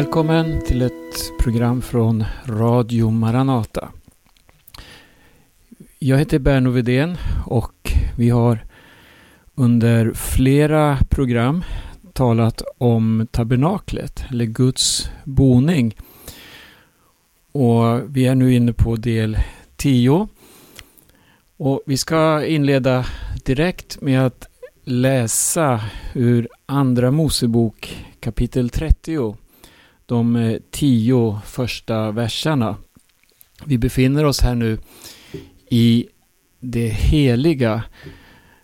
Välkommen till ett program från Radio Maranata. Jag heter Berno Vidén och vi har under flera program talat om tabernaklet, eller Guds boning. Och vi är nu inne på del 10. Och vi ska inleda direkt med att läsa ur Andra Mosebok kapitel 30 de eh, tio första verserna. Vi befinner oss här nu i det heliga,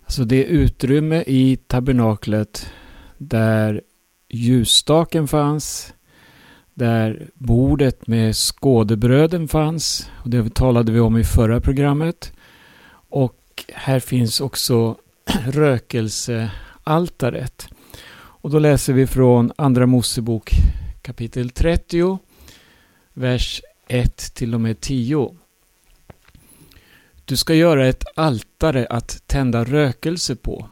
alltså det utrymme i tabernaklet där ljusstaken fanns, där bordet med skådebröden fanns, och det talade vi om i förra programmet. Och här finns också rökelsealtaret. Och då läser vi från Andra Mosebok kapitel 30, vers 1 till och med 10. Du ska göra ett altare att tända rökelse på.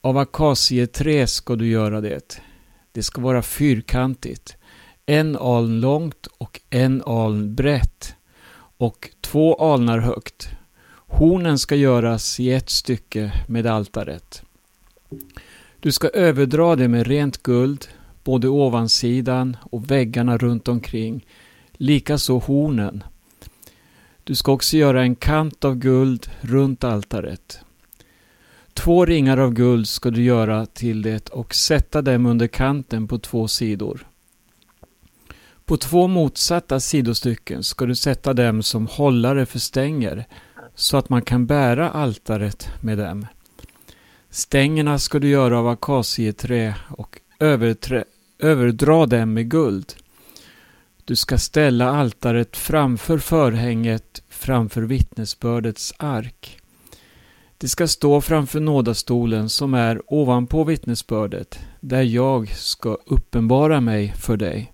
Av akacieträ ska du göra det. Det ska vara fyrkantigt, en aln långt och en aln brett och två alnar högt. Hornen ska göras i ett stycke med altaret. Du ska överdra det med rent guld både ovansidan och väggarna runt omkring, likaså hornen. Du ska också göra en kant av guld runt altaret. Två ringar av guld ska du göra till det och sätta dem under kanten på två sidor. På två motsatta sidostycken ska du sätta dem som hållare för stänger så att man kan bära altaret med dem. Stängerna ska du göra av akacieträ och överträ överdra dem med guld. Du ska ställa altaret framför förhänget framför vittnesbördets ark. Det ska stå framför nådastolen som är ovanpå vittnesbördet, där jag ska uppenbara mig för dig.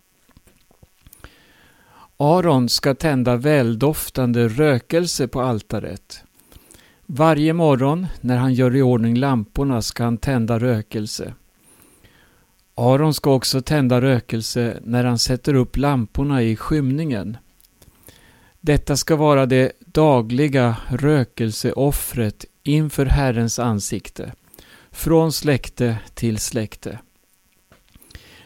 Aron ska tända väldoftande rökelse på altaret. Varje morgon när han gör i ordning lamporna ska han tända rökelse. Aron ska också tända rökelse när han sätter upp lamporna i skymningen. Detta ska vara det dagliga rökelseoffret inför Herrens ansikte, från släkte till släkte.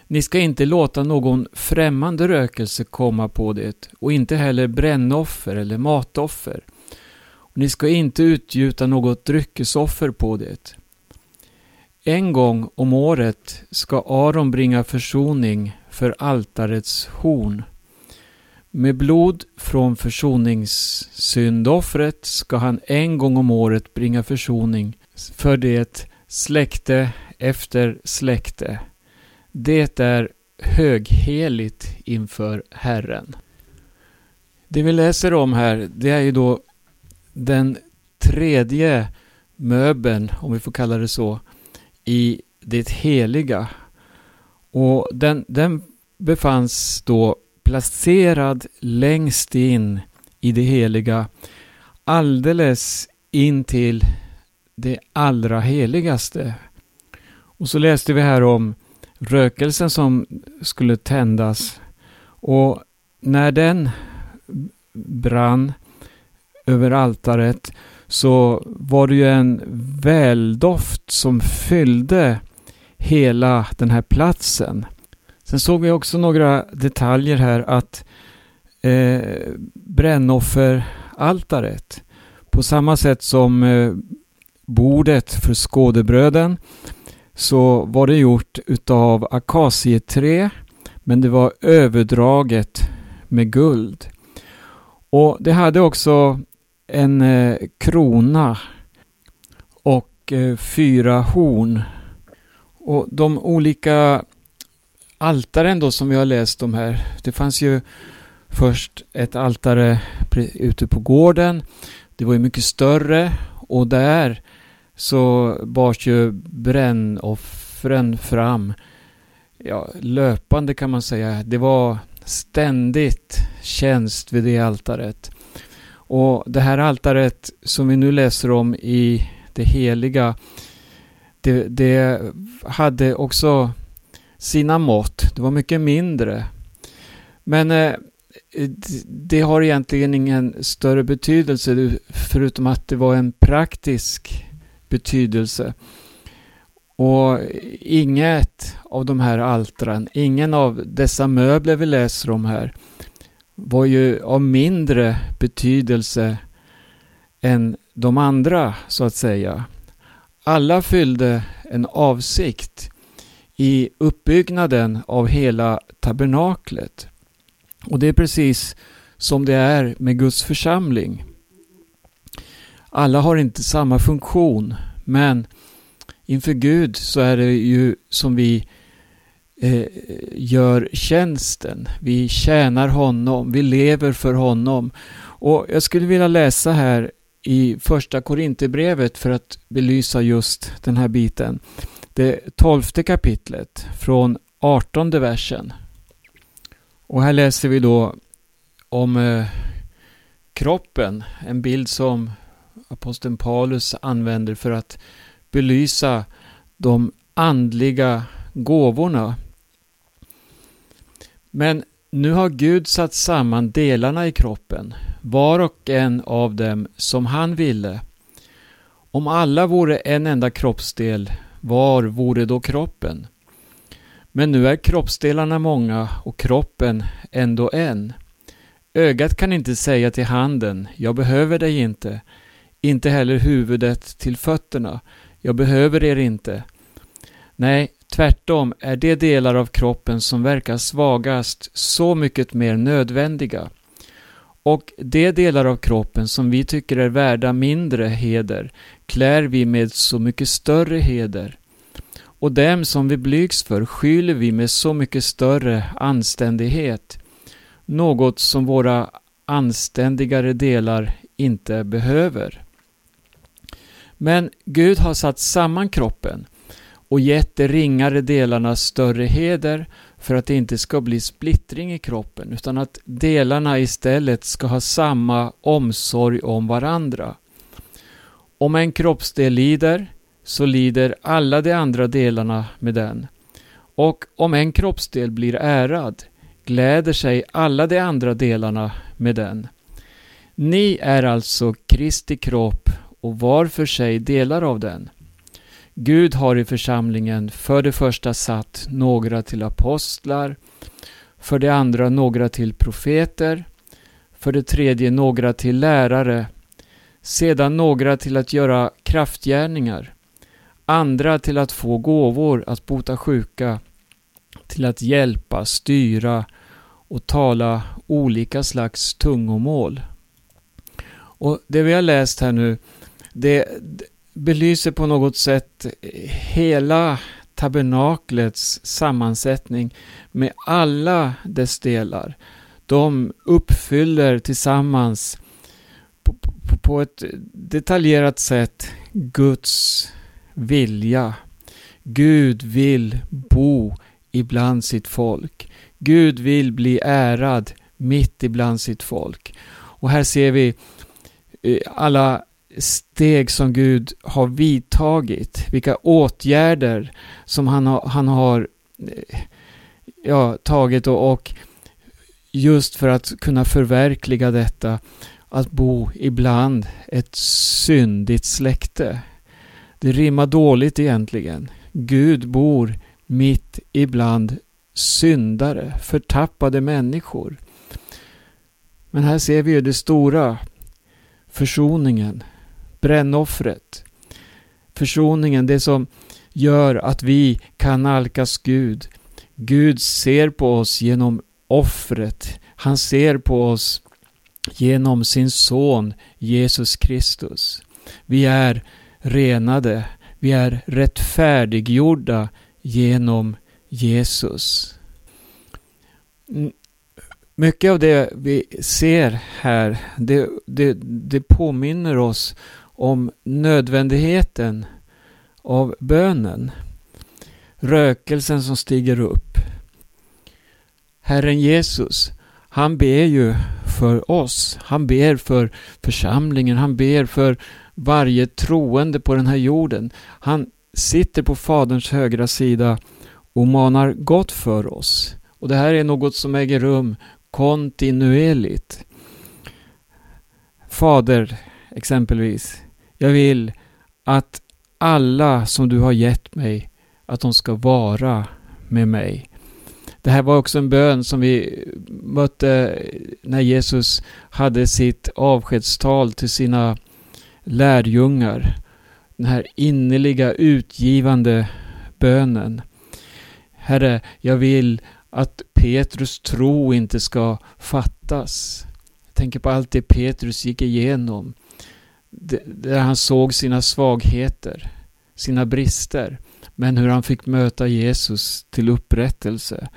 Ni ska inte låta någon främmande rökelse komma på det och inte heller brännoffer eller matoffer. ni ska inte utgjuta något dryckesoffer på det. En gång om året ska Aron bringa försoning för altarets horn. Med blod från försoningssyndoffret ska han en gång om året bringa försoning för det släkte efter släkte. Det är högheligt inför Herren. Det vi läser om här, det är ju då den tredje möbeln, om vi får kalla det så, i det heliga. Och den, den befanns då placerad längst in i det heliga, alldeles in till det allra heligaste. Och så läste vi här om rökelsen som skulle tändas. Och när den brann över altaret så var det ju en väldoft som fyllde hela den här platsen. Sen såg vi också några detaljer här att eh, brännofferaltaret på samma sätt som eh, bordet för skådebröden så var det gjort utav akacieträ men det var överdraget med guld. Och det hade också en eh, krona och eh, fyra horn. Och de olika altaren då som vi har läst om här. Det fanns ju först ett altare ute på gården. Det var ju mycket större och där så bars ju brännoffren fram ja, löpande kan man säga. Det var ständigt tjänst vid det altaret. Och det här altaret som vi nu läser om i det heliga, det, det hade också sina mått. Det var mycket mindre. Men eh, det har egentligen ingen större betydelse förutom att det var en praktisk betydelse. Och inget av de här altran, ingen av dessa möbler vi läser om här var ju av mindre betydelse än de andra så att säga. Alla fyllde en avsikt i uppbyggnaden av hela tabernaklet. Och det är precis som det är med Guds församling. Alla har inte samma funktion, men inför Gud så är det ju som vi Eh, gör tjänsten. Vi tjänar honom, vi lever för honom. Och jag skulle vilja läsa här i första Korinthierbrevet för att belysa just den här biten. Det tolfte kapitlet från artonde versen. Och här läser vi då om eh, kroppen, en bild som aposteln Paulus använder för att belysa de andliga gåvorna. Men nu har Gud satt samman delarna i kroppen, var och en av dem som han ville. Om alla vore en enda kroppsdel, var vore då kroppen? Men nu är kroppsdelarna många och kroppen ändå en. Ögat kan inte säga till handen, jag behöver dig inte. Inte heller huvudet till fötterna, jag behöver er inte. Nej, tvärtom är de delar av kroppen som verkar svagast så mycket mer nödvändiga. Och de delar av kroppen som vi tycker är värda mindre heder klär vi med så mycket större heder och dem som vi blygs för skyller vi med så mycket större anständighet, något som våra anständigare delar inte behöver. Men Gud har satt samman kroppen och gett de ringare delarna större heder för att det inte ska bli splittring i kroppen utan att delarna istället ska ha samma omsorg om varandra. Om en kroppsdel lider så lider alla de andra delarna med den. Och om en kroppsdel blir ärad gläder sig alla de andra delarna med den. Ni är alltså Kristi kropp och var för sig delar av den. Gud har i församlingen för det första satt några till apostlar, för det andra några till profeter, för det tredje några till lärare, sedan några till att göra kraftgärningar, andra till att få gåvor att bota sjuka, till att hjälpa, styra och tala olika slags tungomål. Och Det vi har läst här nu, det belyser på något sätt hela tabernaklets sammansättning med alla dess delar. De uppfyller tillsammans på, på, på ett detaljerat sätt Guds vilja. Gud vill bo ibland sitt folk. Gud vill bli ärad mitt ibland sitt folk. Och här ser vi eh, alla steg som Gud har vidtagit, vilka åtgärder som han har, han har eh, ja, tagit och, och just för att kunna förverkliga detta, att bo ibland ett syndigt släkte. Det rimmar dåligt egentligen. Gud bor mitt ibland syndare, förtappade människor. Men här ser vi ju det stora, försoningen, brännoffret. Försoningen, det som gör att vi kan nalkas Gud. Gud ser på oss genom offret. Han ser på oss genom sin son Jesus Kristus. Vi är renade. Vi är rättfärdiggjorda genom Jesus. Mycket av det vi ser här, det, det, det påminner oss om nödvändigheten av bönen. Rökelsen som stiger upp. Herren Jesus, han ber ju för oss. Han ber för församlingen, han ber för varje troende på den här jorden. Han sitter på Faderns högra sida och manar gott för oss. Och det här är något som äger rum kontinuerligt. Fader, exempelvis, jag vill att alla som du har gett mig, att de ska vara med mig. Det här var också en bön som vi mötte när Jesus hade sitt avskedstal till sina lärjungar. Den här innerliga utgivande bönen. Herre, jag vill att Petrus tro inte ska fattas. Jag tänker på allt det Petrus gick igenom. Där han såg sina svagheter, sina brister. Men hur han fick möta Jesus till upprättelse.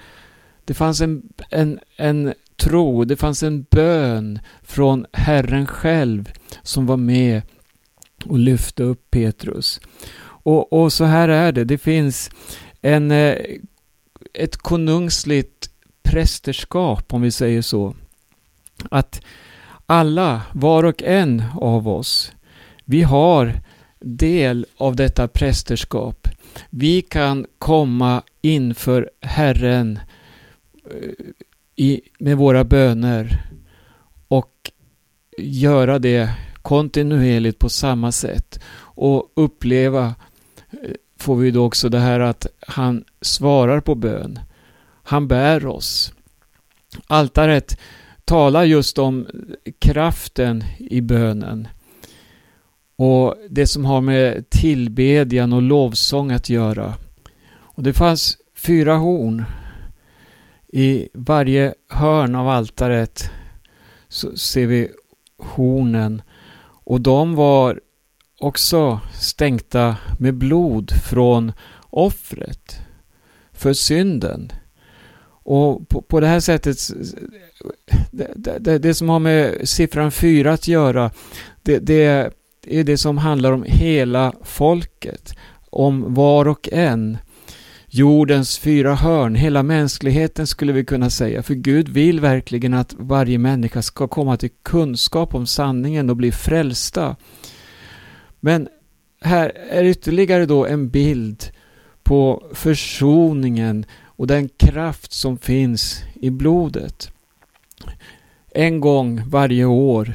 Det fanns en, en, en tro, det fanns en bön från Herren själv som var med och lyfte upp Petrus. Och, och så här är det, det finns en, eh, ett konungsligt prästerskap om vi säger så. Att alla, var och en av oss, vi har del av detta prästerskap. Vi kan komma inför Herren eh, i, med våra böner och göra det kontinuerligt på samma sätt och uppleva eh, får vi då också det här att han svarar på bön. Han bär oss. Altaret talar just om kraften i bönen. Och det som har med tillbedjan och lovsång att göra. Och det fanns fyra horn. I varje hörn av altaret så ser vi hornen. Och de var också stänkta med blod från offret för synden. Och på, på det här sättet, det, det, det, som har med siffran fyra att göra, det, det är det som handlar om hela folket, om var och en. Jordens fyra hörn, hela mänskligheten skulle vi kunna säga. För Gud vill verkligen att varje människa ska komma till kunskap om sanningen och bli frälsta. Men här är ytterligare då en bild på försoningen och den kraft som finns i blodet. En gång varje år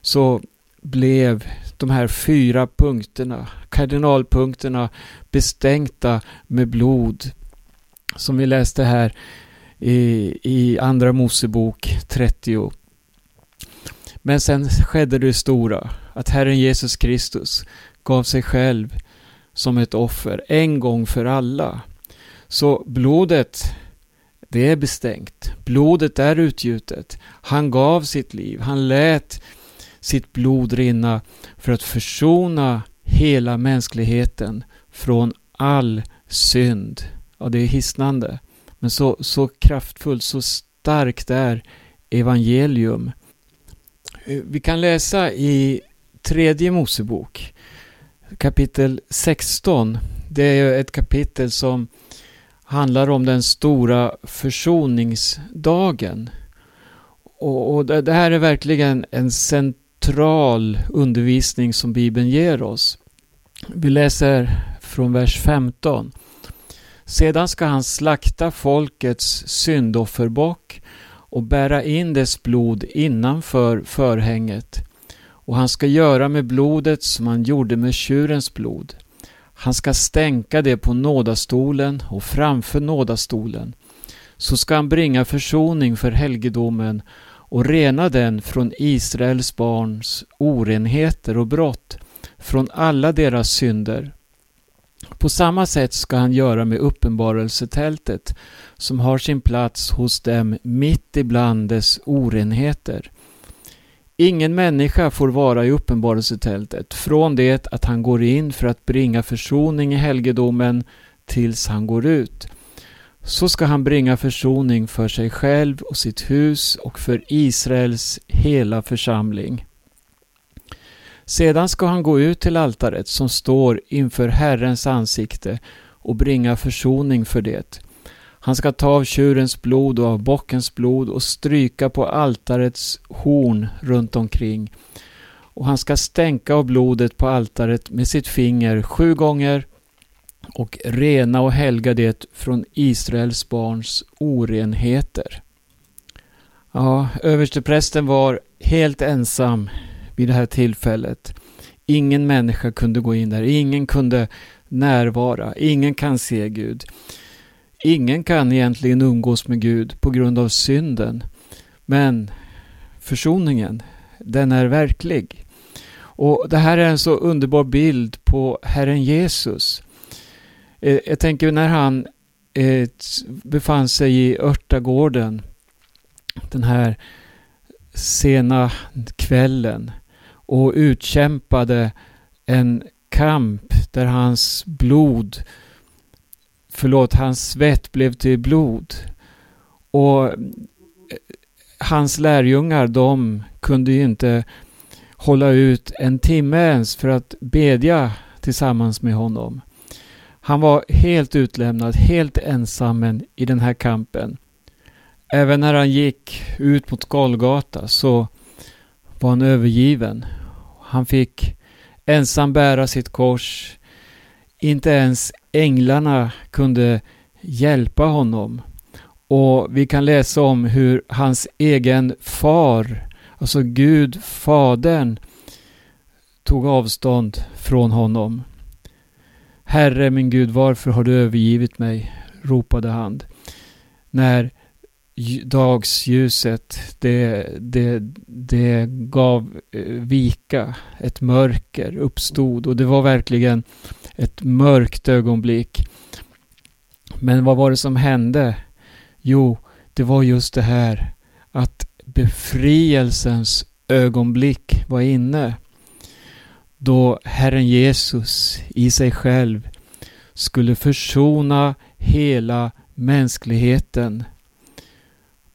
så blev de här fyra punkterna, kardinalpunkterna, bestänkta med blod. Som vi läste här i, i Andra Mosebok 30. Men sen skedde det stora, att Herren Jesus Kristus gav sig själv som ett offer en gång för alla. Så blodet, det är bestängt. Blodet är utgjutet. Han gav sitt liv. Han lät sitt blod rinna för att försona hela mänskligheten från all synd. Ja, det är hisnande. Men så, så kraftfullt, så starkt är evangelium. Eh, vi kan läsa i tredje Mosebok kapitel 16. Det är ett kapitel som handlar om den stora försoningsdagen. Och, och det, det här är verkligen en central undervisning som Bibeln ger oss. Vi läser från vers 15. Sedan ska han slakta folkets syndofferbock och bära in dess blod innanför förhänget och han ska göra med blodet som han gjorde med tjurens blod. Han ska stänka det på nådastolen och framför nådastolen. Så ska han bringa försoning för helgedomen och rena den från Israels barns orenheter och brott, från alla deras synder. På samma sätt ska han göra med uppenbarelsetältet som har sin plats hos dem mitt ibland dess orenheter. Ingen människa får vara i uppenbarelsetältet från det att han går in för att bringa försoning i helgedomen tills han går ut. Så ska han bringa försoning för sig själv och sitt hus och för Israels hela församling. Sedan ska han gå ut till altaret som står inför Herrens ansikte och bringa försoning för det. Han ska ta av tjurens blod och av bockens blod och stryka på altarets horn runt omkring. Och han ska stänka av blodet på altaret med sitt finger sju gånger och rena och helga det från Israels barns orenheter. Ja, översteprästen var helt ensam vid det här tillfället. Ingen människa kunde gå in där, ingen kunde närvara, ingen kan se Gud. Ingen kan egentligen umgås med Gud på grund av synden. Men försoningen, den är verklig. Och Det här är en så underbar bild på Herren Jesus. Eh, jag tänker när han eh, befann sig i örtagården den här sena kvällen och utkämpade en kamp där hans blod, förlåt, hans svett blev till blod. Och eh, hans lärjungar, de kunde ju inte hålla ut en timme ens för att bedja tillsammans med honom. Han var helt utlämnad, helt ensam i den här kampen. Även när han gick ut mot Golgata så var han övergiven. Han fick ensam bära sitt kors. Inte ens änglarna kunde hjälpa honom. Och vi kan läsa om hur hans egen far, alltså Gud, Fadern, tog avstånd från honom. Herre min Gud, varför har du övergivit mig? ropade han. När dagsljuset, det, det, det gav eh, vika. Ett mörker uppstod och det var verkligen ett mörkt ögonblick. Men vad var det som hände? Jo, det var just det här att befrielsens ögonblick var inne. Då Herren Jesus i sig själv skulle försona hela mänskligheten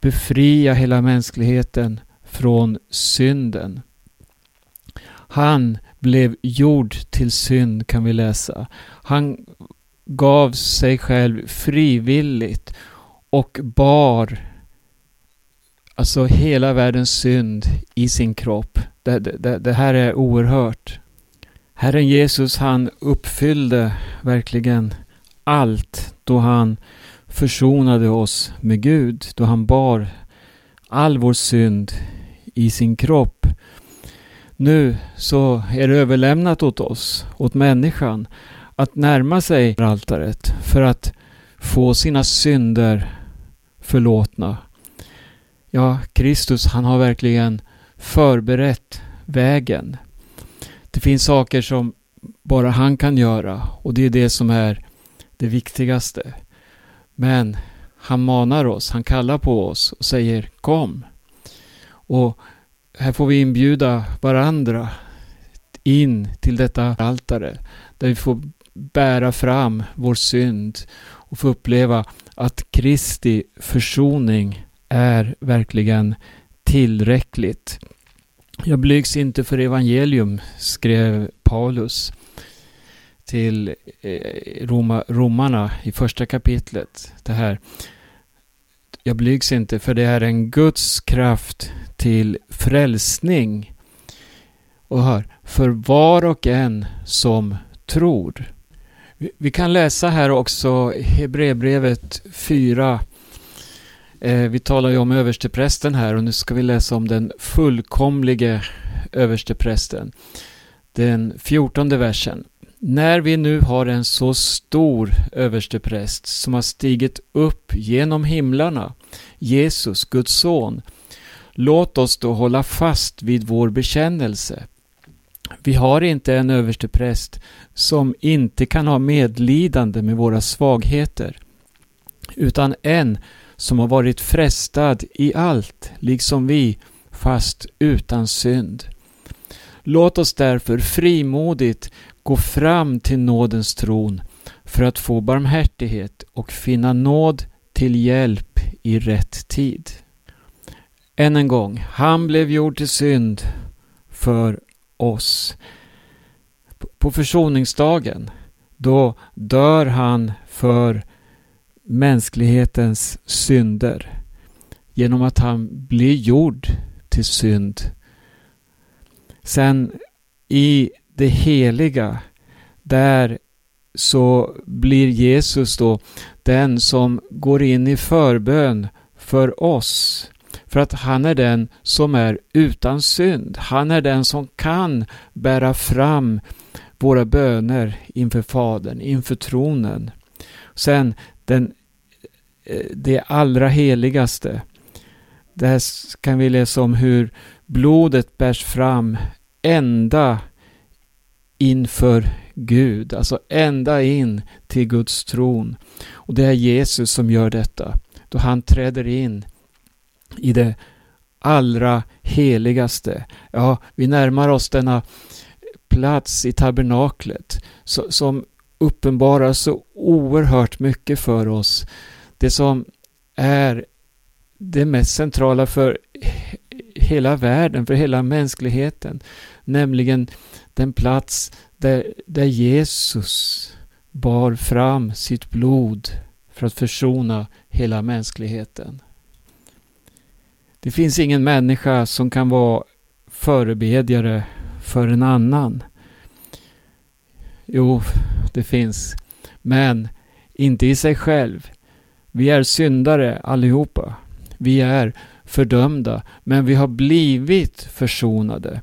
befria hela mänskligheten från synden. Han blev gjord till synd kan vi läsa. Han gav sig själv frivilligt och bar alltså hela världens synd i sin kropp. Det, det, det här är oerhört. Herren Jesus han uppfyllde verkligen allt då han försonade oss med Gud då han bar all vår synd i sin kropp. Nu så är det överlämnat åt oss, åt människan, att närma sig altaret för att få sina synder förlåtna. Ja, Kristus han har verkligen förberett vägen. Det finns saker som bara han kan göra och det är det som är det viktigaste. Men han manar oss, han kallar på oss och säger kom. Och här får vi inbjuda varandra in till detta altare där vi får bära fram vår synd och få uppleva att Kristi försoning är verkligen tillräckligt. Jag blygs inte för evangelium, skrev Paulus till eh, romarna i första kapitlet. Det här. Jag blygs inte för det är en Guds kraft till frälsning. Och hör, för var och en som tror. Vi, kan läsa här också Hebreerbrevet 4. Eh, vi talar ju om översteprästen här och nu ska vi läsa om den fullkomlige översteprästen. Den fjortonde versen. När vi nu har en så stor överstepräst som har stigit upp genom himlarna, Jesus, Guds son, låt oss då hålla fast vid vår bekännelse. Vi har inte en överstepräst som inte kan ha medlidande med våra svagheter, utan en som har varit frestad i allt, liksom vi, fast utan synd. Låt oss därför frimodigt gå fram till nådens tron för att få barmhärtighet och finna nåd till hjälp i rätt tid. Än en gång, han blev gjord till synd för oss. På försoningsdagen, då dör han för mänsklighetens synder genom att han blir gjord till synd. Sen i det heliga, där så blir Jesus då den som går in i förbön för oss. För att han är den som är utan synd. Han är den som kan bära fram våra böner inför Fadern, inför tronen. Sen den, eh, det allra heligaste. Där kan vi läsa om hur blodet bärs fram ända inför Gud, alltså ända in till Guds tron. Och det är Jesus som gör detta, då han träder in i det allra heligaste. Ja, vi närmar oss denna plats i tabernaklet som uppenbarar så oerhört mycket för oss. Det som är det mest centrala för hela världen, för hela mänskligheten. Nämligen den plats där, där Jesus bar fram sitt blod för att försona hela mänskligheten. Det finns ingen människa som kan vara förebedjare för en annan. Jo, det finns. Men inte i sig själv. Vi är syndare allihopa. Vi är fördömda, men vi har blivit försonade.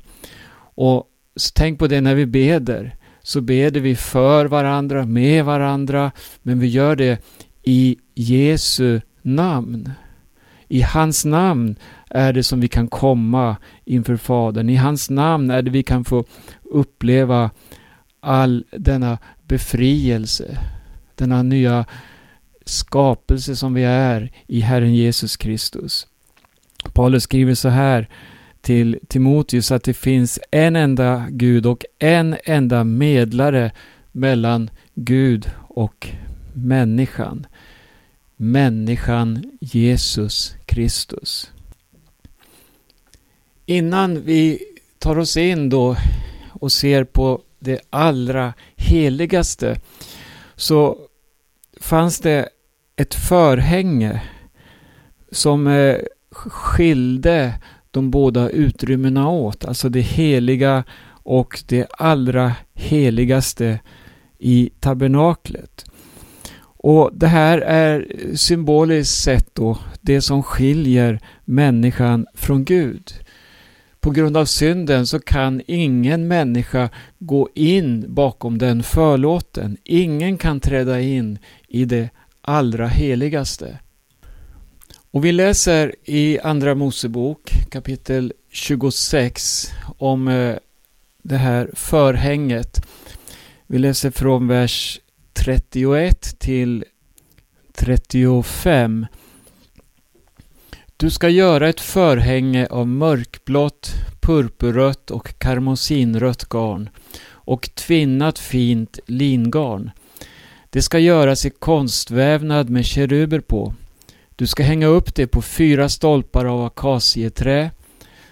Och tänk på det när vi beder. Så beder vi för varandra, med varandra, men vi gör det i Jesu namn. I hans namn är det som vi kan komma inför Fadern. I hans namn är det vi kan få uppleva all denna befrielse, denna nya skapelse som vi är i Herren Jesus Kristus. Paulus skriver så här till Timoteus att det finns en enda Gud och en enda medlare mellan Gud och människan. Människan Jesus Kristus. Innan vi tar oss in då och ser på det allra heligaste så fanns det ett förhänge som eh, skilde de båda utrymmena åt, alltså det heliga och det allra heligaste i tabernaklet. Och det här är symboliskt sett då det som skiljer människan från Gud. På grund av synden så kan ingen människa gå in bakom den förlåten. Ingen kan träda in i det allra heligaste. Och vi läser i Andra Mosebok kapitel 26 om eh, det här förhänget. Vi läser från vers 31 till 35. Du ska göra ett förhänge av mörkblått, purpurrött och karmosinrött garn och tvinnat fint lingarn. Det ska göras i konstvävnad med keruber på. Du ska hänga upp det på fyra stolpar av akacieträ.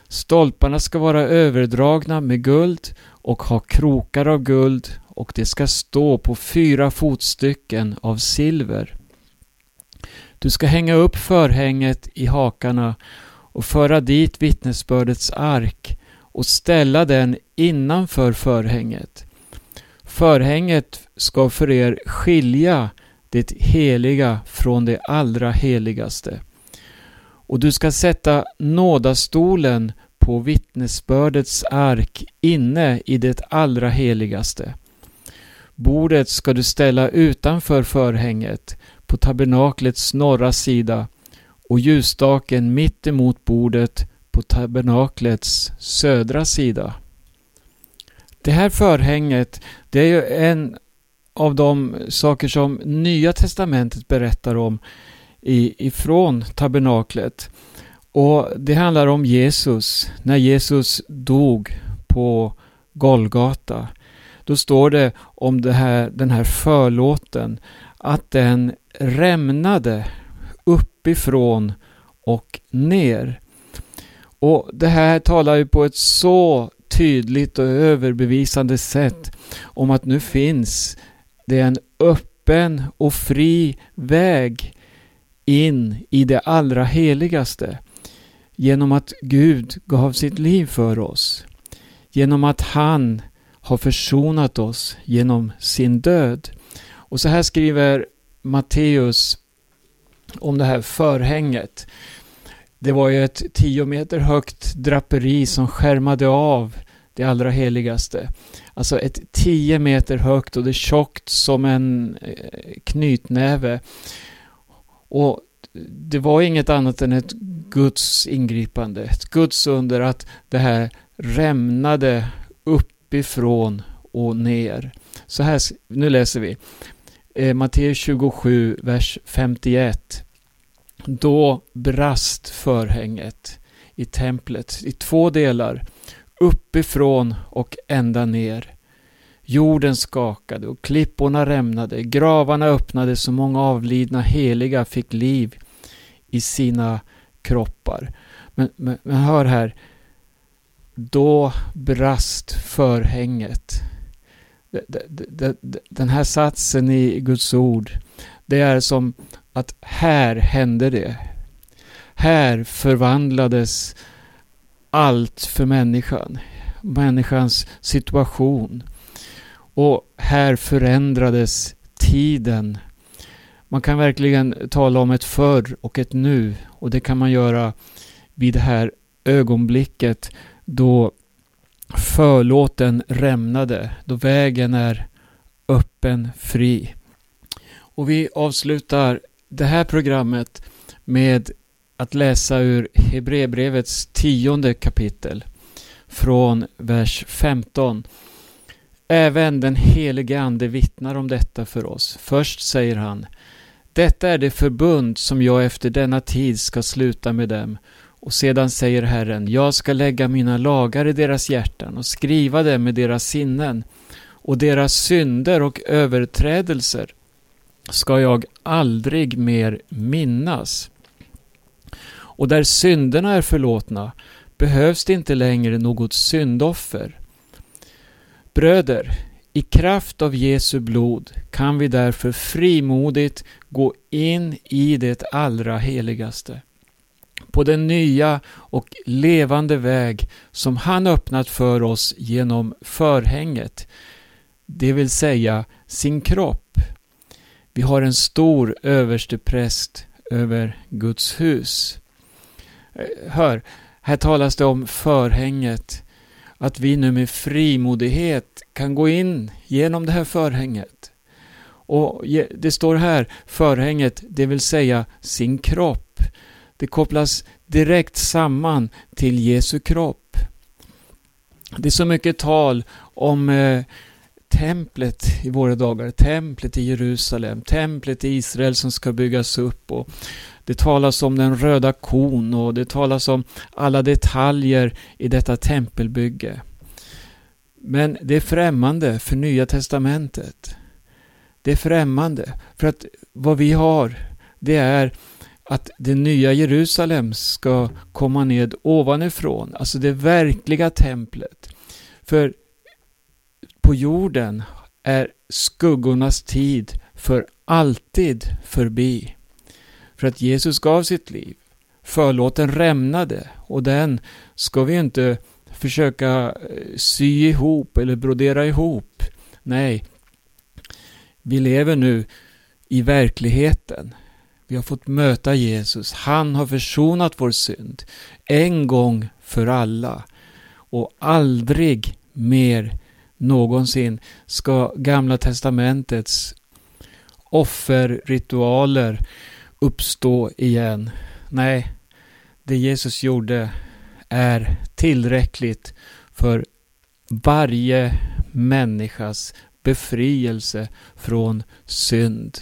Stolparna ska vara överdragna med guld och ha krokar av guld och det ska stå på fyra fotstycken av silver. Du ska hänga upp förhänget i hakarna och föra dit vittnesbördets ark och ställa den innanför förhänget. Förhänget ska för er skilja det heliga från det allra heligaste. Och du ska sätta nådastolen på vittnesbördets ark inne i det allra heligaste. Bordet ska du ställa utanför förhänget på tabernaklets norra sida och ljusstaken mitt emot bordet på tabernaklets södra sida. Det här förhänget, det är ju en av de saker som Nya Testamentet berättar om ifrån tabernaklet. Och det handlar om Jesus, när Jesus dog på Golgata. Då står det om det här, den här förlåten, att den rämnade uppifrån och ner. Och det här talar ju på ett så tydligt och överbevisande sätt om att nu finns det är en öppen och fri väg in i det allra heligaste genom att Gud gav sitt liv för oss. Genom att han har försonat oss genom sin död. Och så här skriver Matteus om det här förhänget. Det var ju ett tio meter högt draperi som skärmade av det allra heligaste. Alltså ett 10 meter högt och det är tjockt som en eh, knytnäve. Och det var inget annat än ett Guds ingripande, ett Guds under att det här rämnade uppifrån och ner. Så här, nu läser vi. Eh, Matteus 27, vers 51. Då brast förhänget i templet i två delar, uppifrån och ända ner. Jorden skakade och klipporna rämnade, gravarna öppnades och många avlidna heliga fick liv i sina kroppar. Men, men, men hör här, då brast förhänget. Den här satsen i Guds ord, det är som att här hände det. Här förvandlades allt för människan. Människans situation. Och här förändrades tiden. Man kan verkligen tala om ett förr och ett nu. Och det kan man göra vid det här ögonblicket då förlåten rämnade, då vägen är öppen, fri. Och vi avslutar det här programmet med att läsa ur Hebreerbrevets tionde kapitel från vers 15. Även den helige Ande vittnar om detta för oss. Först säger han Detta är det förbund som jag efter denna tid ska sluta med dem och sedan säger Herren, jag ska lägga mina lagar i deras hjärtan och skriva dem i deras sinnen och deras synder och överträdelser ska jag aldrig mer minnas. Och där synderna är förlåtna behövs det inte längre något syndoffer. Bröder, i kraft av Jesu blod kan vi därför frimodigt gå in i det allra heligaste på den nya och levande väg som han öppnat för oss genom förhänget, det vill säga sin kropp. Vi har en stor överstepräst över Guds hus. Eh, hör, här talas det om förhänget, att vi nu med frimodighet kan gå in genom det här förhänget. Och det står här, förhänget, det vill säga sin kropp. Det kopplas direkt samman till Jesu kropp. Det är så mycket tal om eh, templet i våra dagar, templet i Jerusalem, templet i Israel som ska byggas upp. Och det talas om den röda kon och det talas om alla detaljer i detta tempelbygge. Men det är främmande för Nya Testamentet. Det är främmande för att vad vi har, det är att det nya Jerusalem ska komma ned ovanifrån, alltså det verkliga templet. För på jorden är skuggornas tid för alltid förbi. För att Jesus gav sitt liv. Förlåten rämnade och den ska vi inte försöka eh, sy ihop eller brodera ihop. Nej, vi lever nu i verkligheten. Vi har fått möta Jesus. Han har försonat vår synd en gång för alla. Och aldrig mer någonsin ska Gamla Testamentets offerritualer uppstå igen. Nej, det Jesus gjorde är tillräckligt för varje människas befrielse från synd.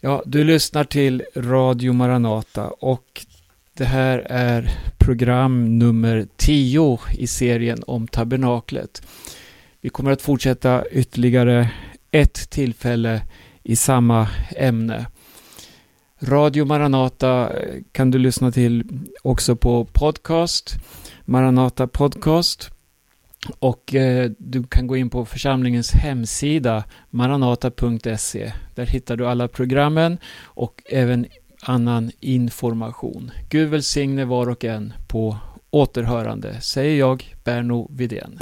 Ja, du lyssnar till Radio Maranata och det här är program nummer 10 i serien om tabernaklet. Vi kommer att fortsätta ytterligare ett tillfälle i samma ämne. Radio Maranata eh, kan du lyssna till också på podcast, Maranata Podcast. Och eh, du kan gå in på församlingens hemsida maranata.se. Där hittar du alla programmen och även annan information. Gud välsigne var och en på återhörande, säger jag, Berno Vidén.